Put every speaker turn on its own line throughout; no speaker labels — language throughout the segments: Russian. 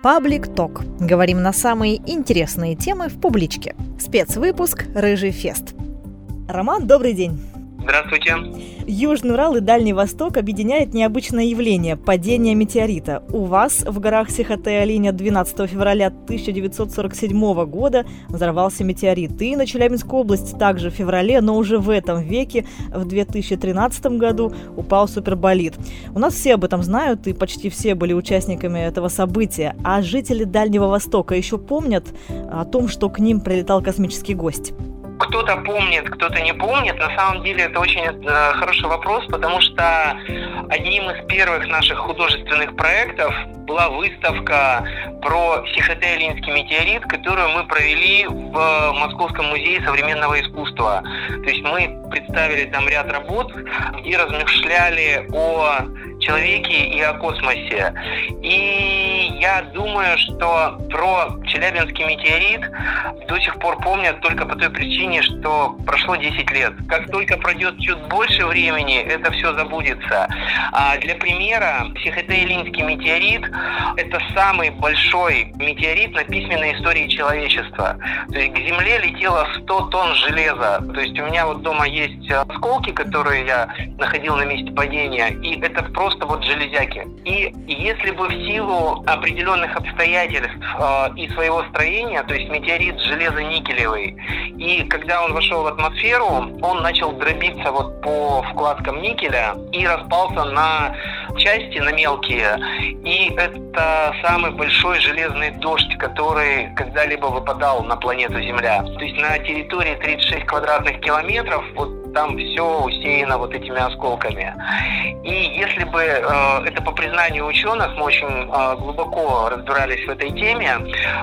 Паблик Ток. Говорим на самые интересные темы в публичке. Спецвыпуск «Рыжий фест». Роман, добрый день.
Здравствуйте.
Южный Урал и Дальний Восток объединяет необычное явление – падение метеорита. У вас в горах Сихотэ-Алиня 12 февраля 1947 года взорвался метеорит. И на Челябинскую область также в феврале, но уже в этом веке, в 2013 году, упал суперболид. У нас все об этом знают, и почти все были участниками этого события. А жители Дальнего Востока еще помнят о том, что к ним прилетал космический гость
кто-то помнит, кто-то не помнит. На самом деле это очень э, хороший вопрос, потому что одним из первых наших художественных проектов была выставка про Сихотэ-Алинский метеорит, которую мы провели в Московском музее современного искусства. То есть мы представили там ряд работ и размышляли о человеке и о космосе. И я думаю, что про Челябинский метеорит до сих пор помнят только по той причине, что прошло 10 лет. Как только пройдет чуть больше времени, это все забудется. А для примера, Сихотэ-Илинский метеорит – это самый большой метеорит на письменной истории человечества. То есть к Земле летело 100 тонн железа. То есть у меня вот дома есть осколки, которые я находил на месте падения, и это просто вот железяки. И если бы в силу определенных обстоятельств э, и своего строения, то есть метеорит железо-никелевый, и когда он вошел в атмосферу, он начал дробиться вот по вкладкам никеля и распался на части, на мелкие. И это самый большой железный дождь, который когда-либо выпадал на планету Земля. То есть на территории 36 квадратных километров вот там все усеяно вот этими осколками. И если бы э, это по признанию ученых, мы очень э, глубоко разбирались в этой теме,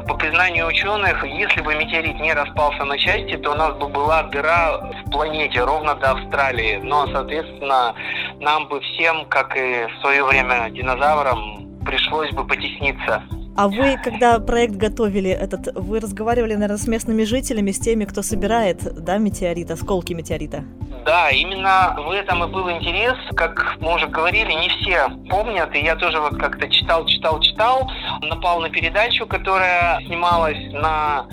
по признанию ученых, если бы метеорит не распался на части, то у нас бы была дыра в планете ровно до Австралии. Но, соответственно, нам бы всем, как и свое время динозаврам, пришлось бы потесниться.
А вы, когда проект готовили этот, вы разговаривали, наверное, с местными жителями, с теми, кто собирает, да, метеорит, осколки метеорита?
Да, именно в этом и был интерес. Как мы уже говорили, не все помнят, и я тоже вот как-то читал, читал, читал, напал на передачу, которая снималась на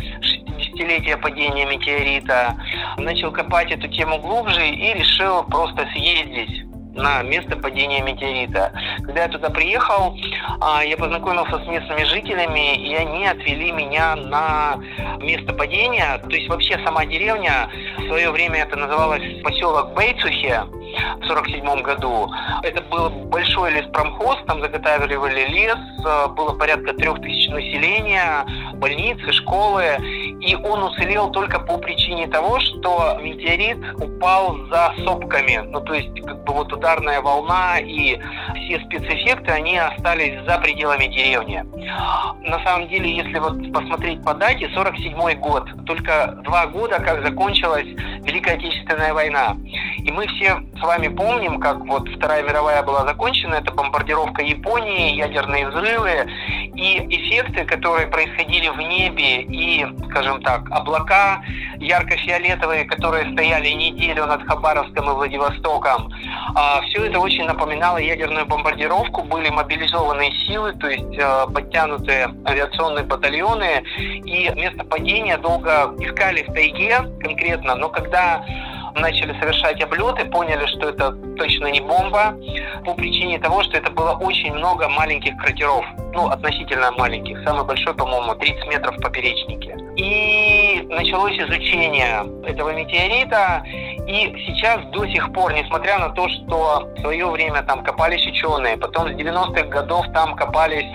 60-летие падения метеорита, начал копать эту тему глубже и решил просто съездить на место падения метеорита. Когда я туда приехал, а, я познакомился с местными жителями, и они отвели меня на место падения. То есть вообще сама деревня, в свое время это называлось поселок Бейцухе, в 1947 году. Это был большой леспромхоз, там заготавливали лес, э, было порядка трех тысяч населения, больницы, школы, и он уцелел только по причине того, что метеорит упал за сопками, ну то есть как бы вот ударная волна и все спецэффекты, они остались за пределами деревни. На самом деле, если вот посмотреть по дате, 47 год, только два года, как закончилась Великая Отечественная война. И мы все с вами помним, как вот Вторая мировая была закончена, это бомбардировка Японии, ядерные взрывы и эффекты, которые происходили в небе, и, скажем так, облака ярко-фиолетовые, которые стояли неделю над Хабаровском и Владивостоком. А, все это очень напоминало ядерную бомбардировку, были мобилизованные силы, то есть а, подтянутые авиационные батальоны, и место падения долго искали в тайге конкретно, но когда начали совершать облеты, поняли, что это точно не бомба, по причине того, что это было очень много маленьких кратеров, ну, относительно маленьких, самый большой, по-моему, 30 метров в поперечнике. И началось изучение этого метеорита, и сейчас до сих пор, несмотря на то, что в свое время там копались ученые, потом с 90-х годов там копались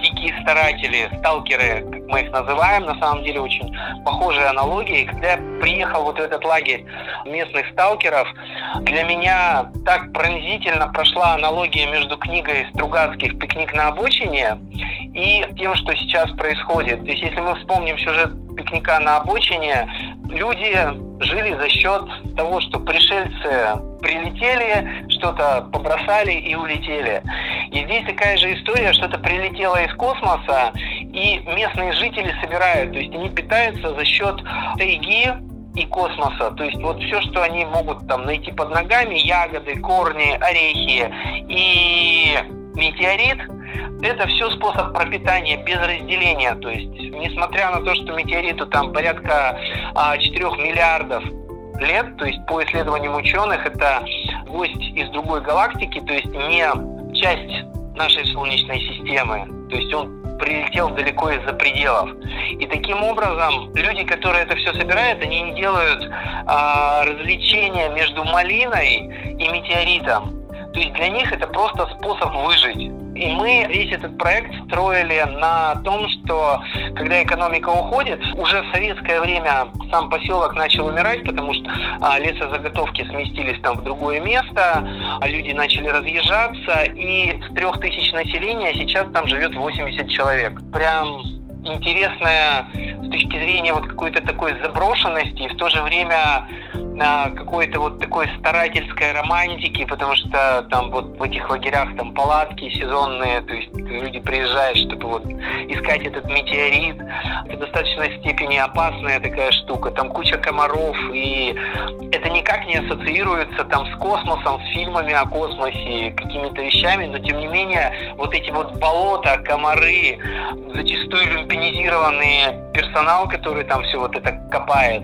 дикие старатели, сталкеры, как мы их называем, на самом деле очень похожие аналогии. Когда я приехал вот в этот лагерь местных сталкеров, для меня так пронзительно прошла аналогия между книгой Стругацких «Пикник на обочине» и тем, что сейчас происходит. То есть, если мы вспомним сюжет пикника на обочине, люди жили за счет того, что пришельцы прилетели, что-то побросали и улетели. И здесь такая же история, что-то прилетело из космоса, и местные жители собирают, то есть они питаются за счет тайги, и космоса. То есть вот все, что они могут там найти под ногами, ягоды, корни, орехи и метеорит, Это все способ пропитания без разделения. То есть, несмотря на то, что метеориту там порядка 4 а, миллиардов лет, то есть по исследованиям ученых, это гость из другой галактики, то есть не часть нашей Солнечной системы. То есть он прилетел далеко из-за пределов. И таким образом люди, которые это все собирают, они не делают а, развлечения между малиной и метеоритом. То есть для них это просто способ выжить. И мы весь этот проект строили на том, что когда экономика уходит, уже в советское время сам поселок начал умирать, потому что а, лесозаготовки сместились там в другое место, а люди начали разъезжаться, и с трех тысяч населения сейчас там живет 80 человек. Прям интересная с точки зрения вот какой-то такой заброшенности и в то же время какой-то вот такой старательской романтики, потому что там вот в этих лагерях там палатки сезонные, то есть люди приезжают, чтобы вот искать этот метеорит. Это в достаточной степени опасная такая штука. Там куча комаров, и это никак не ассоциируется там с космосом, с фильмами о космосе, какими-то вещами, но тем не менее вот эти вот болота, комары, зачастую люмпинизированный персонал, который там все вот это копает,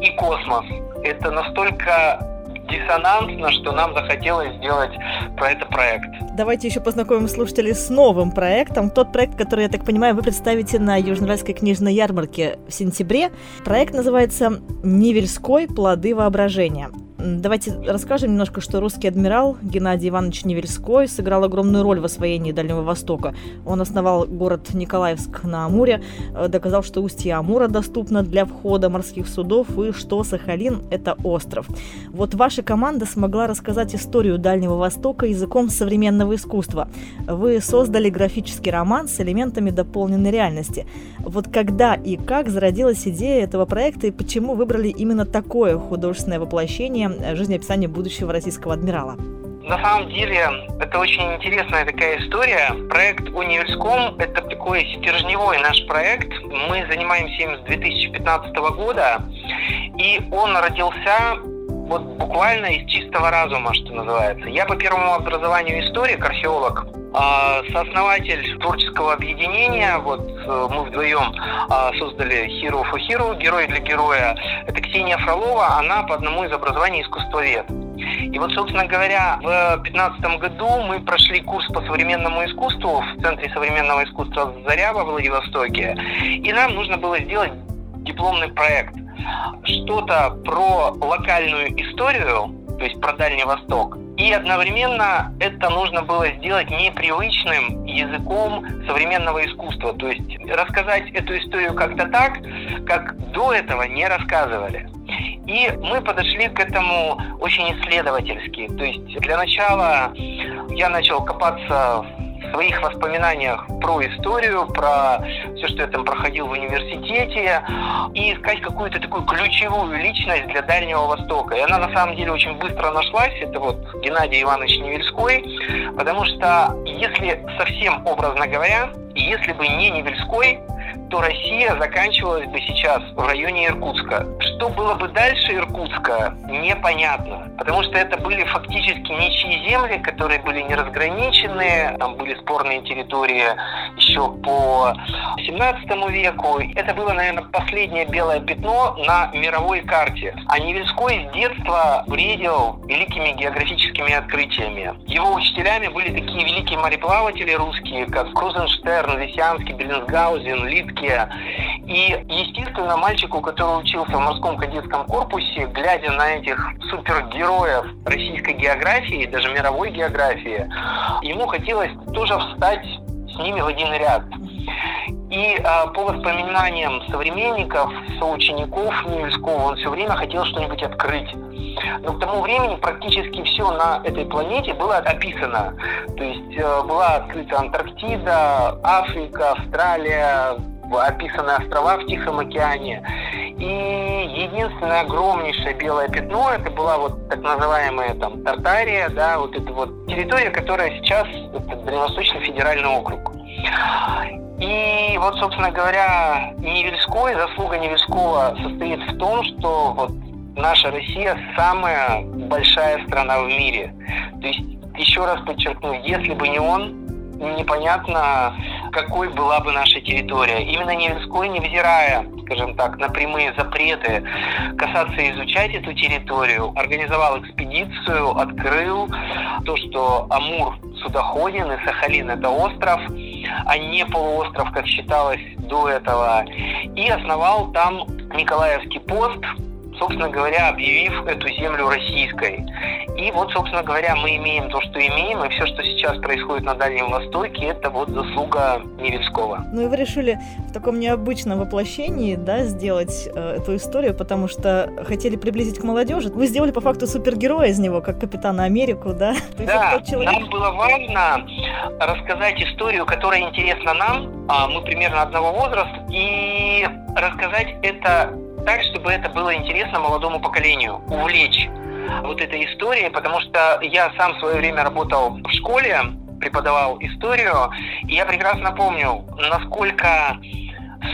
и космос это настолько диссонансно, что нам захотелось сделать про это проект.
Давайте еще познакомим слушателей с новым проектом. Тот проект, который, я так понимаю, вы представите на Южноуральской книжной ярмарке в сентябре. Проект называется «Невельской. Плоды воображения». Давайте расскажем немножко, что русский адмирал Геннадий Иванович Невельской сыграл огромную роль в освоении Дальнего Востока. Он основал город Николаевск на Амуре, э, доказал, что устье Амура доступно для входа морских судов и что Сахалин – это остров. Вот ваша команда смогла рассказать историю Дальнего Востока языком современного искусства. Вы создали графический роман с элементами дополненной реальности. Вот когда и как зародилась идея этого проекта и почему выбрали именно такое художественное воплощение жизнеописание будущего российского адмирала.
На самом деле, это очень интересная такая история. Проект Универском – это такой стержневой наш проект. Мы занимаемся им с 2015 года, и он родился вот буквально из чистого разума, что называется. Я по первому образованию историк, археолог, сооснователь творческого объединения, вот э, мы вдвоем а, создали Hero for Hero, герой для героя. Это Ксения Фролова, она по одному из образований искусствовед. И вот, собственно говоря, в 2015 году мы прошли курс по современному искусству в Центре современного искусства «Заря» во Владивостоке. И нам нужно было сделать дипломный проект. Что-то про локальную историю, то есть про Дальний Восток, и одновременно это нужно было сделать непривычным языком современного искусства. То есть рассказать эту историю как-то так, как до этого не рассказывали. И мы подошли к этому очень исследовательски. То есть для начала я начал копаться своих воспоминаниях про историю, про все, что я там проходил в университете, и искать какую-то такую ключевую личность для Дальнего Востока. И она на самом деле очень быстро нашлась. Это вот Геннадий Иванович Невельской, потому что если совсем образно говоря, если бы не Невельской, то Россия заканчивалась бы сейчас в районе Иркутска. Что было бы дальше Иркутска, непонятно. Потому что это были фактически ничьи земли, которые были не разграничены. Там были спорные территории еще по 17 веку. Это было, наверное, последнее белое пятно на мировой карте. А Невельской с детства бредил великими географическими открытиями. Его учителями были такие великие мореплаватели русские, как Крузенштерн, Лисянский, Беллинсгаузен, Литке, языке. И, естественно, мальчику, который учился в морском кадетском корпусе, глядя на этих супергероев российской географии, даже мировой географии, ему хотелось тоже встать с ними в один ряд. И а, по воспоминаниям современников, соучеников Невельского, он все время хотел что-нибудь открыть. Но к тому времени практически все на этой планете было описано. То есть э, была открыта Антарктида, Африка, Австралия, описаны острова в Тихом океане. И единственное огромнейшее белое пятно, это была вот так называемая там Тартария, да, вот эта вот территория, которая сейчас, это Дальневосточный федеральный округ. И вот, собственно говоря, Невельской, заслуга Невельского состоит в том, что вот наша Россия самая большая страна в мире. То есть, еще раз подчеркну, если бы не он, непонятно, какой была бы наша территория. Именно Невельской, невзирая, скажем так, на прямые запреты касаться и изучать эту территорию, организовал экспедицию, открыл то, что Амур судоходен и Сахалин – это остров, а не полуостров, как считалось до этого, и основал там Николаевский пост, собственно говоря, объявив эту землю российской. И вот, собственно говоря, мы имеем то, что имеем, и все, что сейчас происходит на Дальнем Востоке, это вот заслуга Невельского.
Ну и вы решили в таком необычном воплощении, да, сделать э, эту историю, потому что хотели приблизить к молодежи. Вы сделали по факту супергероя из него, как Капитана Америку, да?
Да, нам было важно рассказать историю, которая интересна нам, а мы примерно одного возраста, и рассказать это так, чтобы это было интересно молодому поколению, увлечь вот этой историей, потому что я сам в свое время работал в школе, преподавал историю, и я прекрасно помню, насколько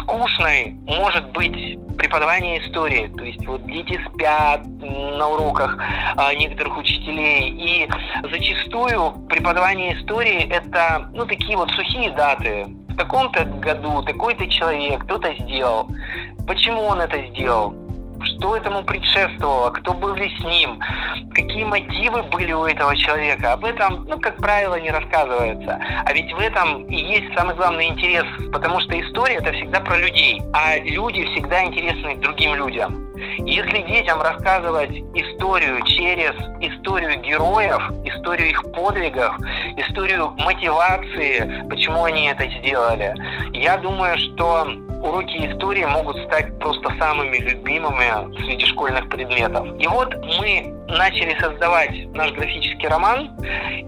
скучной может быть преподавание истории. То есть вот дети спят на уроках а, некоторых учителей. И зачастую преподавание истории это ну, такие вот сухие даты. В таком-то году такой-то человек кто-то сделал. Почему он это сделал? Что этому предшествовало, кто были с ним, какие мотивы были у этого человека. Об этом, ну, как правило, не рассказывается. А ведь в этом и есть самый главный интерес, потому что история – это всегда про людей, а люди всегда интересны другим людям. Если детям рассказывать историю через историю героев, историю их подвигов, историю мотивации, почему они это сделали, я думаю, что уроки истории могут стать просто самыми любимыми среди школьных предметов. И вот мы начали создавать наш графический роман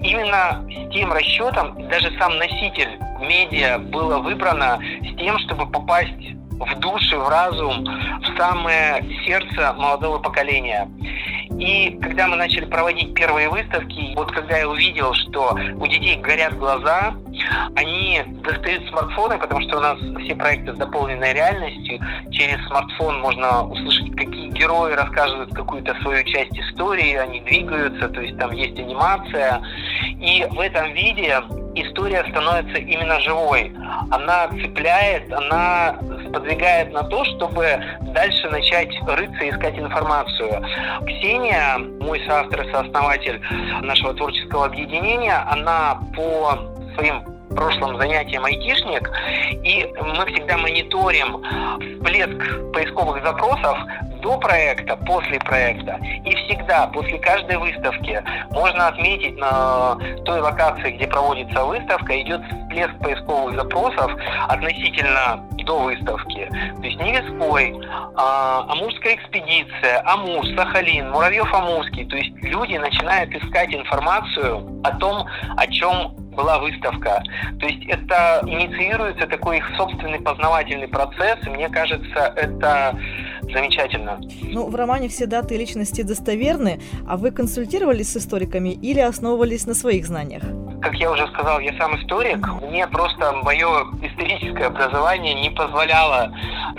именно с тем расчетом, даже сам носитель медиа было выбрано с тем, чтобы попасть в душу, в разум, в самое сердце молодого поколения. И когда мы начали проводить первые выставки, вот когда я увидел, что у детей горят глаза, они достают смартфоны, потому что у нас все проекты с дополненной реальностью. Через смартфон можно услышать, какие герои рассказывают какую-то свою часть истории, они двигаются, то есть там есть анимация. И в этом виде история становится именно живой. Она цепляет, она сподвигает на то, чтобы дальше начать рыться искать информацию. Ксения, мой соавтор и сооснователь нашего творческого объединения, она по своим прошлым занятиям айтишник, и мы всегда мониторим всплеск поисковых запросов до проекта, после проекта. И всегда, после каждой выставки, можно отметить на той локации, где проводится выставка, идет всплеск поисковых запросов относительно до выставки. То есть Невеской, а, Амурская экспедиция, Амур, Сахалин, Муравьев-Амурский. То есть люди начинают искать информацию о том, о чем была выставка. То есть это инициируется такой их собственный познавательный процесс, и мне кажется, это замечательно.
Ну, в романе все даты и личности достоверны, а вы консультировались с историками или основывались на своих знаниях?
Как я уже сказал, я сам историк. Мне просто мое историческое образование не позволяло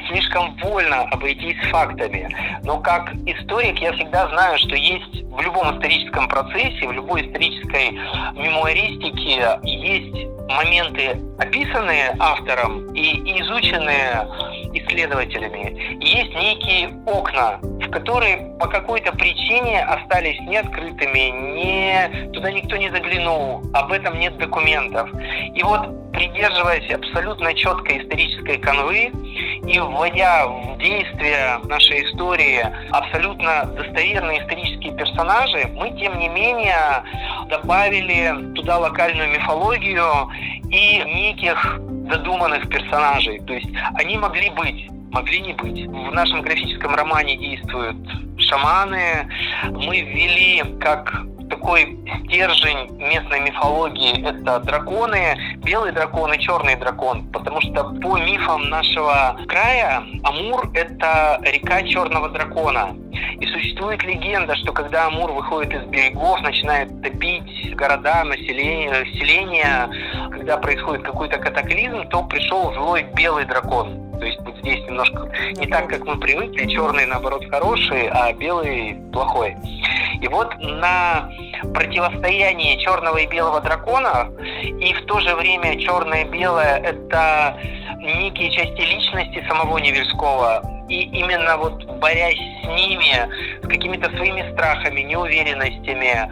слишком вольно обойтись фактами. Но как историк я всегда знаю, что есть в любом историческом процессе, в любой исторической мемуаристике есть моменты, описанные автором и изученные исследователями. Есть некие окна, в которые по какой-то причине остались неоткрытыми, не, туда никто не заглянул, об этом нет документов. И вот придерживаясь абсолютно четкой исторической канвы и вводя в действие нашей истории абсолютно достоверные исторические персонажи, мы, тем не менее, добавили туда локальную мифологию и неких задуманных персонажей. То есть они могли быть могли не быть. В нашем графическом романе действуют шаманы. Мы ввели как такой стержень местной мифологии – это драконы, белый дракон и черный дракон, потому что по мифам нашего края Амур – это река черного дракона. И существует легенда, что когда Амур выходит из берегов, начинает топить города, население, селения, когда происходит какой-то катаклизм, то пришел злой белый дракон То есть вот здесь немножко не так, как мы привыкли, черный, наоборот, хороший, а белый плохой. И вот на противостоянии черного и белого дракона, и в то же время черное и белое – это некие части личности самого Невельского, и именно вот борясь с ними, с какими-то своими страхами, неуверенностями,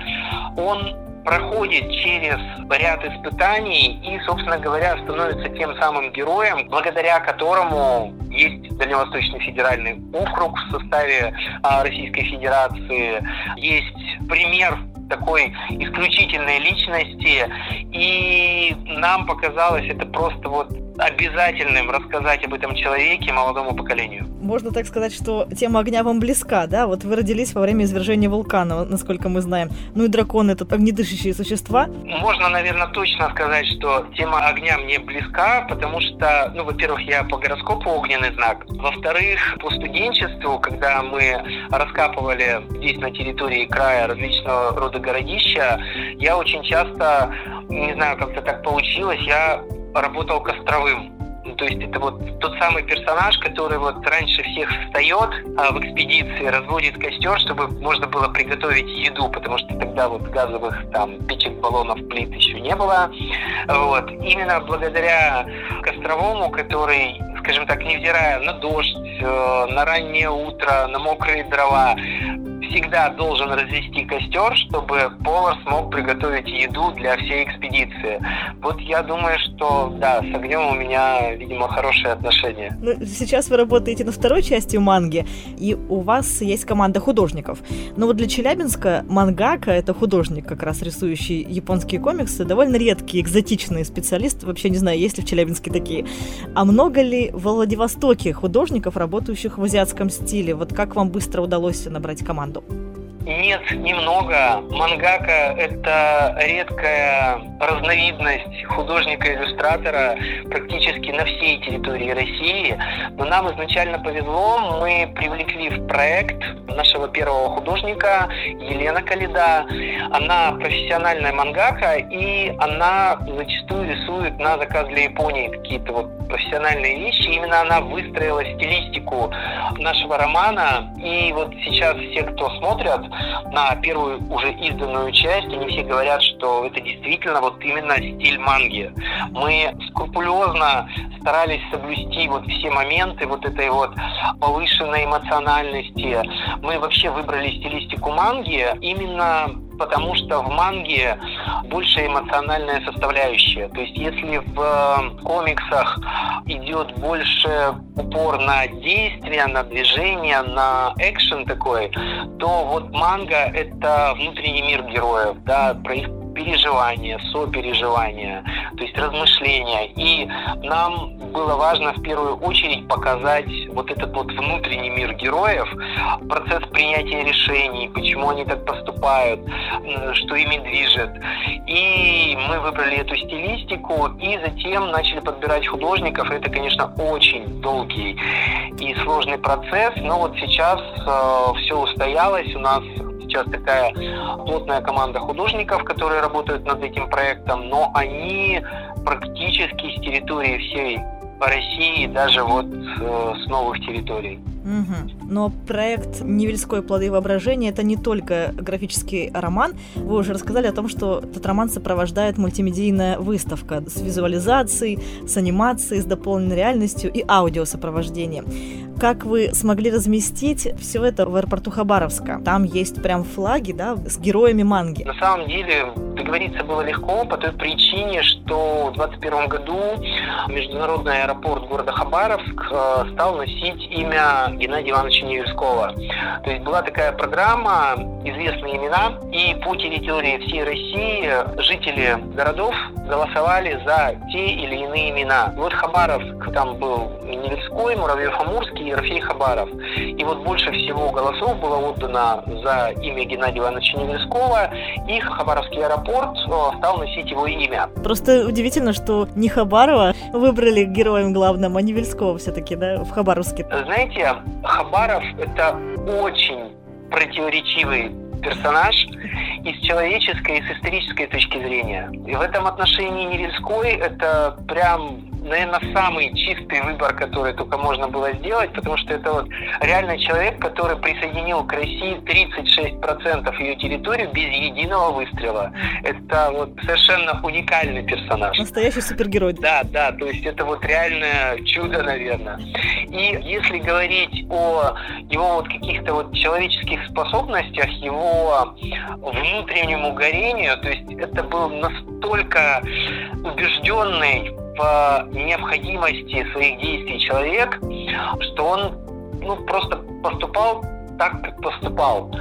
он проходит через ряд испытаний и, собственно говоря, становится тем самым героем, благодаря которому есть Дальневосточный федеральный округ в составе а, Российской Федерации, есть пример такой исключительной личности, и нам показалось это просто вот обязательным рассказать об этом человеке молодому поколению.
Можно так сказать, что тема огня вам близка, да? Вот вы родились во время извержения вулкана, насколько мы знаем. Ну и драконы — это огнедышащие существа.
Можно, наверное, точно сказать, что тема огня мне близка, потому что, ну, во-первых, я по гороскопу огненный знак. Во-вторых, по студенчеству, когда мы раскапывали здесь на территории края различного рода городища, я очень часто, не знаю, как-то так получилось, я работал костровым. Ну, то есть это вот тот самый персонаж, который вот раньше всех встает а, в экспедиции, разводит костер, чтобы можно было приготовить еду, потому что тогда вот газовых там печек, баллонов, плит еще не было. Вот. Именно благодаря костровому, который скажем так, невзирая на дождь, э, на раннее утро, на мокрые дрова, всегда должен развести костер, чтобы повар смог приготовить еду для всей экспедиции. Вот я думаю, что да, с огнем у меня, видимо, хорошие отношения.
Ну, сейчас вы работаете на второй части манги, и у вас есть команда художников. Но вот для Челябинска мангака, это художник, как раз рисующий японские комиксы, довольно редкий, экзотичный специалист. Вообще не знаю, есть ли в Челябинске такие. А много ли в Владивостоке художников, работающих в азиатском стиле? Вот как вам быстро удалось набрать команду? 懂。
Нет, немного. Мангака – это редкая разновидность художника-иллюстратора практически на всей территории России. Но нам изначально повезло, мы привлекли в проект нашего первого художника Елена Калида. Она профессиональная мангака, и она зачастую рисует на заказ для Японии какие-то вот профессиональные вещи. Именно она выстроила стилистику нашего романа. И вот сейчас все, кто смотрят на первую уже изданную часть, они все говорят, что это действительно вот именно стиль манги. Мы скрупулезно старались соблюсти вот все моменты вот этой вот повышенной эмоциональности. Мы вообще выбрали стилистику манги именно потому что в манге больше эмоциональная составляющая. То есть если в э, комиксах идет больше упор на действие, на движение, на экшен такой, то вот манга — это внутренний мир героев, да, про их переживания, сопереживания, то есть размышления. И нам было важно в первую очередь показать вот этот вот внутренний мир героев, процесс принятия решений, почему они так поступают, что ими движет. И мы выбрали эту стилистику и затем начали подбирать художников. Это, конечно, очень долгий и сложный процесс, но вот сейчас э, все устоялось, у нас сейчас такая плотная команда художников, которые работают над этим проектом, но они практически с территории всей России, даже вот э, с новых территорий.
Угу. Но проект «Невельское плоды воображения» — это не только графический роман. Вы уже рассказали о том, что этот роман сопровождает мультимедийная выставка с визуализацией, с анимацией, с дополненной реальностью и аудиосопровождением. Как вы смогли разместить все это в аэропорту Хабаровска? Там есть прям флаги, да, с героями манги.
На самом деле договориться было легко по той причине, что в 2021 году международный аэропорт города Хабаровск э, стал носить имя Геннадия Ивановича Неверского. То есть была такая программа, известные имена, и по территории всей России жители городов голосовали за те или иные имена. Вот Хабаровск, там был Неверской, Муравьев-Амурский, Ерофей Хабаров. И вот больше всего голосов было отдано за имя Геннадия Ивановича Неверского, и Хабаровский аэропорт э, стал носить его имя.
Просто удивительно, что не Хабарова выбрали героем главным, а Невельского все-таки, да, в Хабаровске.
Знаете, Хабаров – это очень противоречивый персонаж и с человеческой, и с исторической точки зрения. И в этом отношении Невельской – это прям наверное, самый чистый выбор, который только можно было сделать, потому что это вот реально человек, который присоединил к России 36% ее территории без единого выстрела. Это вот совершенно уникальный персонаж.
Настоящий супергерой.
Да, да, то есть это вот реальное чудо, наверное. И если говорить о его вот каких-то вот человеческих способностях, его внутреннему горению, то есть это был настолько убежденный в необходимости своих действий человек, что он ну, просто поступал так, как поступал.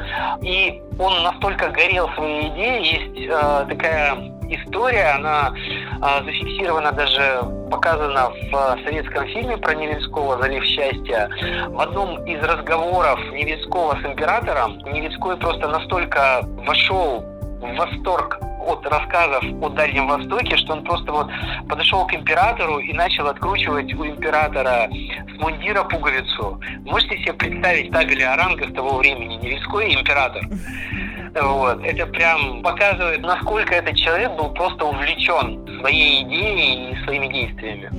И он настолько горел своей идеей, есть э, такая история, она э, зафиксирована даже, показана в советском фильме про Невельского «Залив счастья». В одном из разговоров Невельского с императором Невельской просто настолько вошел в восторг от рассказов о Дальнем Востоке, что он просто вот подошел к императору и начал откручивать у императора с мундира пуговицу. Можете себе представить табели Оранга с того времени, Невельской император? Вот. Это прям показывает, насколько этот человек был просто увлечен своей идеей и своими действиями.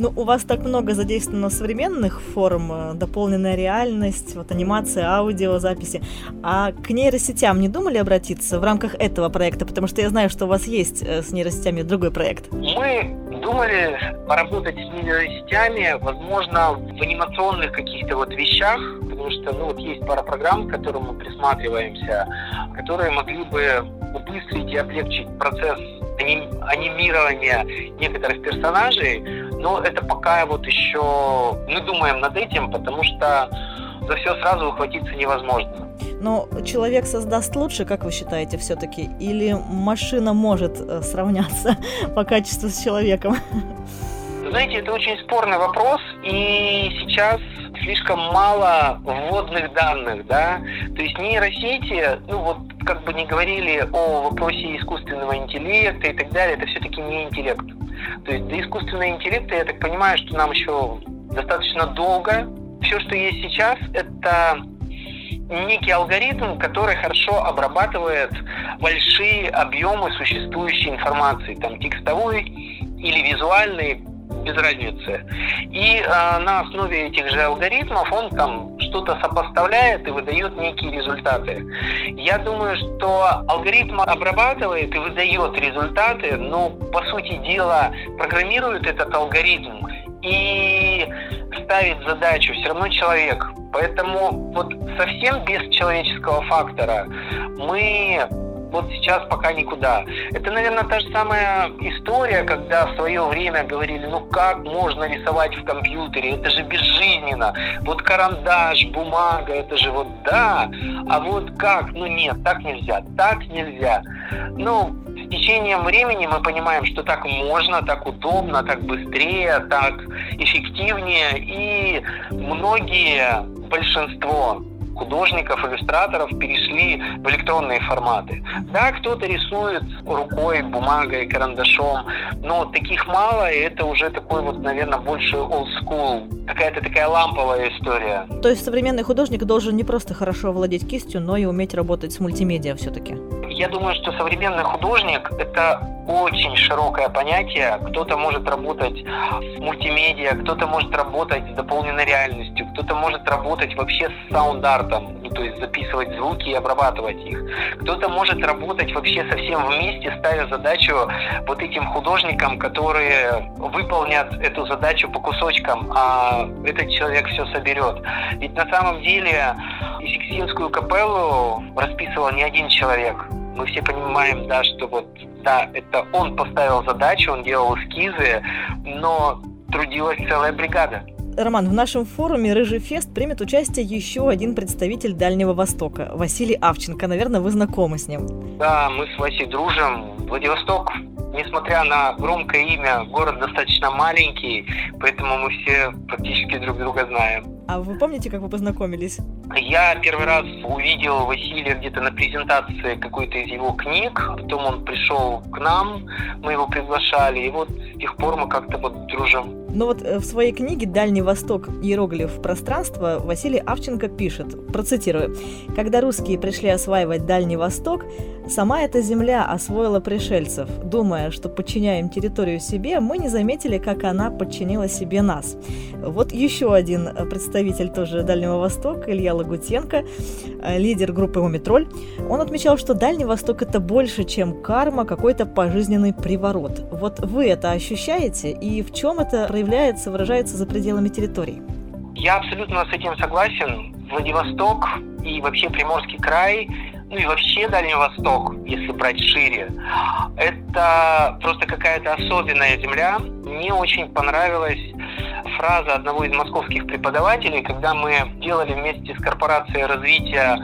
Ну, у вас так много задействовано современных форм, э, дополненная реальность, вот анимация, аудио, записи. А к нейросетям не думали обратиться в рамках этого проекта? Потому что я знаю, что у вас есть э, с нейросетями другой проект.
Мы думали поработать с нейросетями, возможно, в анимационных каких-то вот вещах, потому что, ну, вот есть пара программ, к которым мы присматриваемся, которые могли бы убыстрить и облегчить процесс анимирования некоторых персонажей, но это пока вот еще мы думаем над этим, потому что за все сразу ухватиться невозможно.
Но человек создаст лучше, как вы считаете, все-таки? Или машина может э, сравняться по качеству с человеком?
Знаете, это очень спорный вопрос, и сейчас слишком мало вводных данных, да, то есть нейросети, ну вот как бы не говорили о вопросе искусственного интеллекта и так далее, это все-таки не интеллект. То есть до искусственного интеллекта, я так понимаю, что нам еще достаточно долго. Все, что есть сейчас, это некий алгоритм, который хорошо обрабатывает большие объемы существующей информации, там текстовой или визуальной, без разницы. И э, на основе этих же алгоритмов он там что-то сопоставляет и выдает некие результаты. Я думаю, что алгоритм обрабатывает и выдает результаты, но по сути дела программирует этот алгоритм и ставит задачу все равно человек. Поэтому вот совсем без человеческого фактора мы вот сейчас пока никуда. Это, наверное, та же самая история, когда в свое время говорили, ну как можно рисовать в компьютере, это же безжизненно. Вот карандаш, бумага, это же вот да, а вот как? Ну нет, так нельзя, так нельзя. Ну, с течением времени мы понимаем, что так можно, так удобно, так быстрее, так эффективнее. И многие, большинство художников, иллюстраторов перешли в электронные форматы. Да, кто-то рисует рукой, бумагой, карандашом, но таких мало, и это уже такой вот, наверное, больше old school, какая-то такая ламповая история.
То есть современный художник должен не просто хорошо владеть кистью, но и уметь работать с мультимедиа все-таки?
Я думаю, что современный художник – это очень широкое понятие. Кто-то может работать с мультимедиа, кто-то может работать с дополненной реальностью, кто-то может работать вообще с саунд-артом, ну, то есть записывать звуки и обрабатывать их. Кто-то может работать вообще совсем вместе, ставя задачу вот этим художникам, которые выполнят эту задачу по кусочкам, а этот человек все соберет. Ведь на самом деле Сикстинскую капеллу расписывал не один человек мы все понимаем, да, что вот, да, это он поставил задачу, он делал эскизы, но трудилась целая бригада.
Роман, в нашем форуме «Рыжий фест» примет участие еще один представитель Дальнего Востока, Василий Авченко. Наверное, вы знакомы с ним.
Да, мы с Васей дружим. Владивосток, несмотря на громкое имя, город достаточно маленький, поэтому мы все практически друг друга знаем.
А вы помните, как вы познакомились?
Я первый раз увидел Василия где-то на презентации какой-то из его книг, потом он пришел к нам, мы его приглашали, и вот с тех пор мы как-то вот дружим.
Но вот э, в своей книге «Дальний Восток. Иероглиф пространства» Василий Авченко пишет, процитирую, «Когда русские пришли осваивать Дальний Восток, сама эта земля освоила пришельцев. Думая, что подчиняем территорию себе, мы не заметили, как она подчинила себе нас». Вот еще один представитель тоже Дальнего Востока, Илья Лагутенко, э, лидер группы «Умитроль», он отмечал, что Дальний Восток – это больше, чем карма, какой-то пожизненный приворот. Вот вы это ощущаете, и в чем это проявляется, выражается за пределами территории?
Я абсолютно с этим согласен. Владивосток и вообще Приморский край ну и вообще Дальний Восток, если брать шире, это просто какая-то особенная земля. Мне очень понравилась фраза одного из московских преподавателей, когда мы делали вместе с корпорацией развития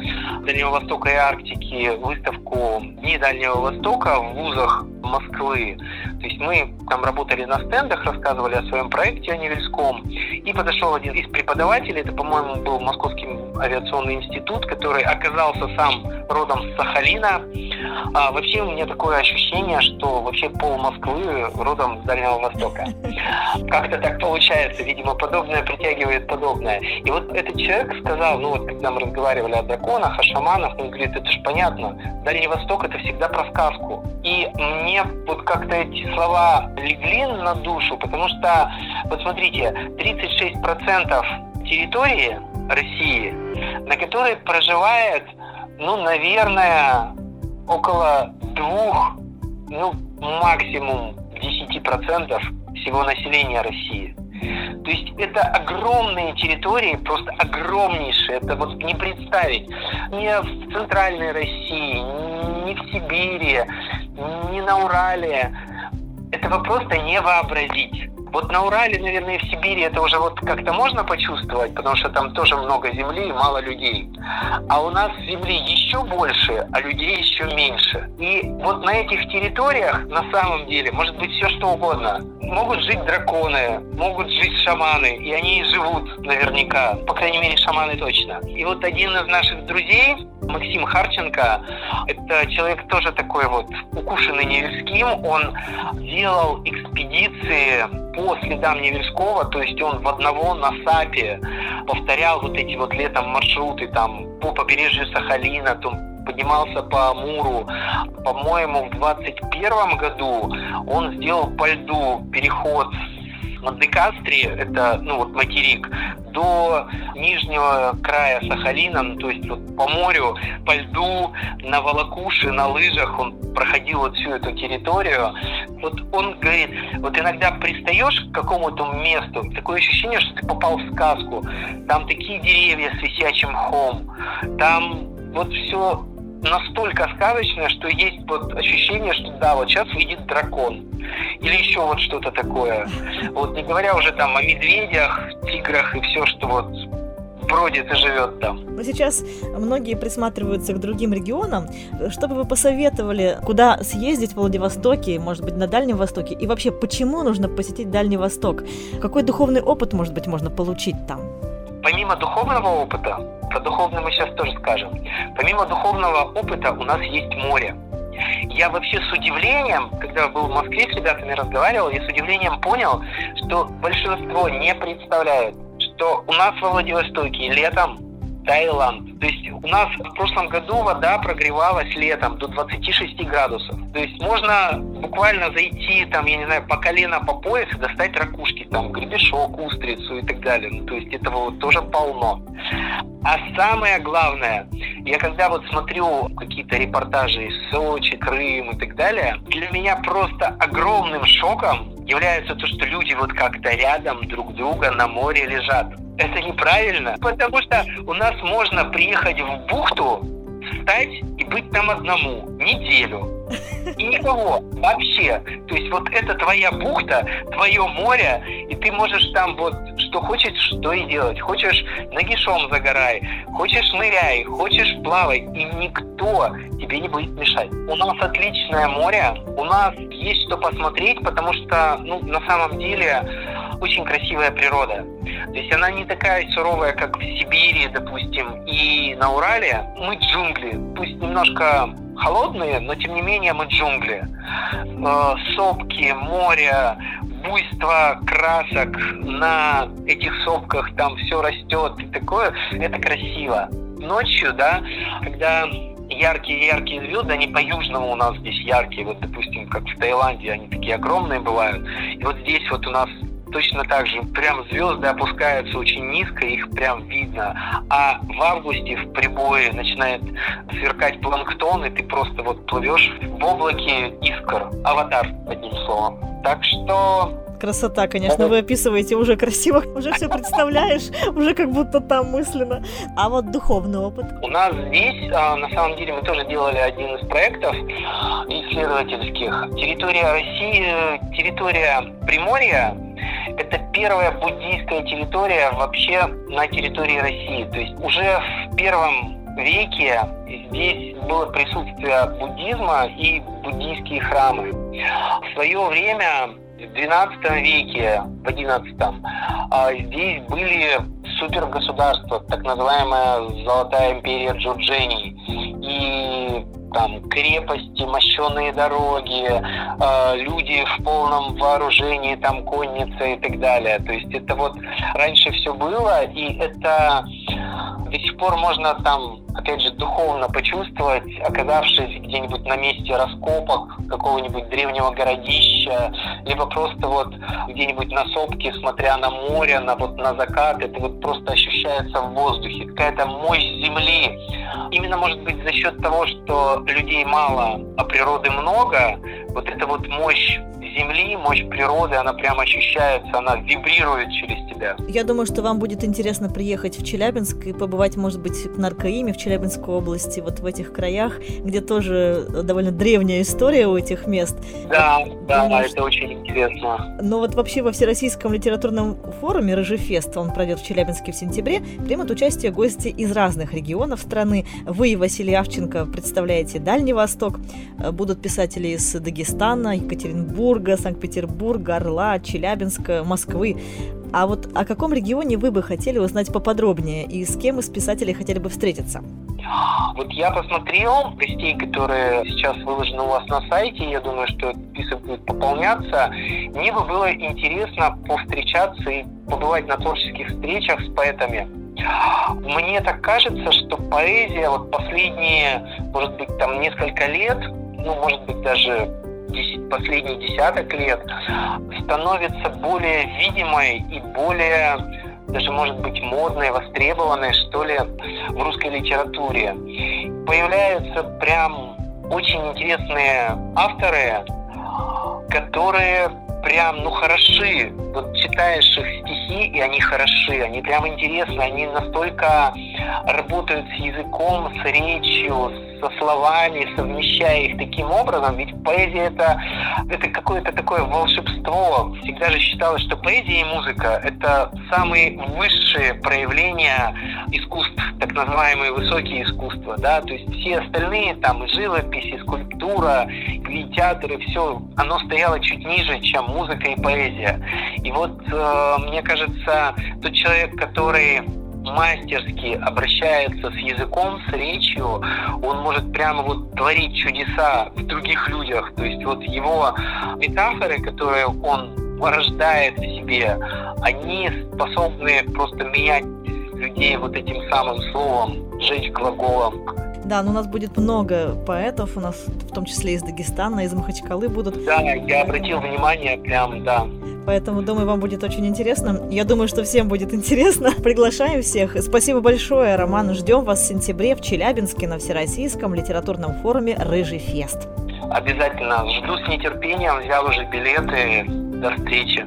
Дальнего Востока и Арктики выставку Дни Дальнего Востока в вузах Москвы. То есть мы там работали на стендах, рассказывали о своем проекте о Невельском. И подошел один из преподавателей, это, по-моему, был Московский авиационный институт, который оказался сам родом с Сахалина. А вообще у меня такое ощущение, что вообще пол Москвы родом с Дальнего Востока. Как-то так получается, видимо, подобное притягивает подобное. И вот этот человек сказал, ну вот когда мы разговаривали о драконах, о шаманах, он говорит, это же понятно, Дальний Восток это всегда про сказку. И мне вот как-то эти слова легли на душу, потому что, вот смотрите, 36% территории России, на которой проживает, ну, наверное, около двух, ну, максимум 10% всего населения России. То есть это огромные территории, просто огромнейшие. Это вот не представить. Не в центральной России, не в Сибири, не на Урале. Этого просто не вообразить. Вот на Урале, наверное, и в Сибири это уже вот как-то можно почувствовать, потому что там тоже много земли и мало людей. А у нас земли еще больше, а людей еще меньше. И вот на этих территориях на самом деле может быть все что угодно. Могут жить драконы, могут жить шаманы, и они живут наверняка, по крайней мере шаманы точно. И вот один из наших друзей, Максим Харченко, это человек тоже такой вот укушенный Невельским, он делал экспедиции по следам Невельского, то есть он в одного на САПе повторял вот эти вот летом маршруты там по побережью Сахалина, там поднимался по Амуру. По-моему, в 21 году он сделал по льду переход на Декастре, это ну, вот материк, до нижнего края Сахалина, ну, то есть вот по морю, по льду, на Волокуше, на лыжах он проходил вот всю эту территорию. Вот он говорит, вот иногда пристаешь к какому-то месту, такое ощущение, что ты попал в сказку. Там такие деревья с висячим мхом, там вот все настолько сказочное, что есть вот ощущение, что да, вот сейчас выйдет дракон. Или еще вот что-то такое. Вот не говоря уже там о медведях, тиграх и все, что вот бродит и живет там.
Но сейчас многие присматриваются к другим регионам. Что бы вы посоветовали, куда съездить в Владивостоке, может быть, на Дальнем Востоке? И вообще, почему нужно посетить Дальний Восток? Какой духовный опыт, может быть, можно получить там?
Помимо духовного опыта, про духовный мы сейчас тоже скажем, помимо духовного опыта у нас есть море. Я вообще с удивлением, когда был в Москве с ребятами разговаривал, я с удивлением понял, что большинство не представляет, что у нас во Владивостоке летом Таиланд. То есть у нас в прошлом году вода прогревалась летом до 26 градусов. То есть можно буквально зайти, там, я не знаю, по колено, по пояс и достать ракушки, там, гребешок, устрицу и так далее. Ну, то есть этого вот тоже полно. А самое главное, я когда вот смотрю какие-то репортажи из Сочи, Крым и так далее, для меня просто огромным шоком является то, что люди вот как-то рядом друг друга на море лежат. Это неправильно, потому что у нас можно приехать в бухту, встать и быть там одному неделю. И никого вообще. То есть вот это твоя бухта, твое море, и ты можешь там вот что хочешь, что и делать. Хочешь нагишом загорай, хочешь ныряй, хочешь плавай, и никто тебе не будет мешать. У нас отличное море, у нас есть что посмотреть, потому что, ну, на самом деле, очень красивая природа. То есть она не такая суровая, как в Сибири, допустим, и на Урале. Мы джунгли, пусть немножко холодные, но тем не менее мы джунгли. Э, сопки, море, буйство красок на этих сопках, там все растет и такое, это красиво. Ночью, да, когда яркие-яркие звезды, они по-южному у нас здесь яркие. Вот, допустим, как в Таиланде, они такие огромные бывают. И вот здесь вот у нас точно так же прям звезды опускаются очень низко, их прям видно. А в августе в прибое начинает сверкать планктон, и ты просто вот плывешь в облаке искр. Аватар, одним словом. Так что
Красота, конечно, вы описываете уже красиво, уже все представляешь, уже как будто там мысленно. А вот духовный опыт?
У нас здесь, а, на самом деле, мы тоже делали один из проектов исследовательских. Территория России, территория Приморья, это первая буддийская территория вообще на территории России. То есть уже в первом веке здесь было присутствие буддизма и буддийские храмы. В свое время в 12 веке, в 11 а, здесь были супергосударства, так называемая Золотая империя Джурджений. И там крепости, мощенные дороги, э, люди в полном вооружении, там конница и так далее. То есть это вот раньше все было, и это до сих пор можно там, опять же, духовно почувствовать, оказавшись где-нибудь на месте раскопок какого-нибудь древнего городища, либо просто вот где-нибудь на сопке, смотря на море, на вот на закат, это вот просто ощущается в воздухе, какая-то мощь земли. Именно, может быть, за счет того, что людей мало, а природы много, вот эта вот мощь земли, мощь природы, она прямо ощущается, она вибрирует через тебя.
Я думаю, что вам будет интересно приехать в Челябинск и побывать, может быть, в Наркоиме, в Челябинской области, вот в этих краях, где тоже довольно древняя история у этих мест.
Да, вот, да, думаю, это очень интересно.
Но вот вообще во Всероссийском литературном форуме «Рыжефест», он пройдет в Челябинске в сентябре, примут участие гости из разных регионов страны. Вы, Василий Авченко, представляете Дальний Восток, будут писатели из Дагестана, Екатеринбурга, Петербурга, Санкт-Петербурга, Орла, Челябинска, Москвы. А вот о каком регионе вы бы хотели узнать поподробнее и с кем из писателей хотели бы встретиться?
Вот я посмотрел гостей, которые сейчас выложены у вас на сайте, я думаю, что список будет пополняться. Мне бы было интересно повстречаться и побывать на творческих встречах с поэтами. Мне так кажется, что поэзия вот последние, может быть, там несколько лет, ну, может быть, даже последний десяток лет становится более видимой и более даже, может быть, модной, востребованной, что ли, в русской литературе. Появляются прям очень интересные авторы, которые прям, ну, хороши. Вот читаешь их стихи, и они хороши, они прям интересны, они настолько работают с языком, с речью, со словами, совмещая их таким образом. Ведь поэзия это, это какое-то такое волшебство. Всегда же считалось, что поэзия и музыка это самые высшие проявления искусств, так называемые высокие искусства. Да? То есть все остальные, там, и живопись, и скульптура, и театр, и все, оно стояло чуть ниже, чем музыка и поэзия. И вот, э, мне кажется, тот человек, который мастерски обращается с языком, с речью, он может прямо вот творить чудеса в других людях. То есть вот его метафоры, которые он порождает в себе, они способны просто менять людей вот этим самым словом, жечь глаголом.
Да, но у нас будет много поэтов, у нас в том числе из Дагестана, из Махачкалы будут.
Да, я обратил внимание, прям, да.
Поэтому, думаю, вам будет очень интересно. Я думаю, что всем будет интересно. Приглашаем всех. Спасибо большое, Роман. Ждем вас в сентябре в Челябинске на Всероссийском литературном форуме «Рыжий фест».
Обязательно. Жду с нетерпением. Взял уже билеты. До встречи.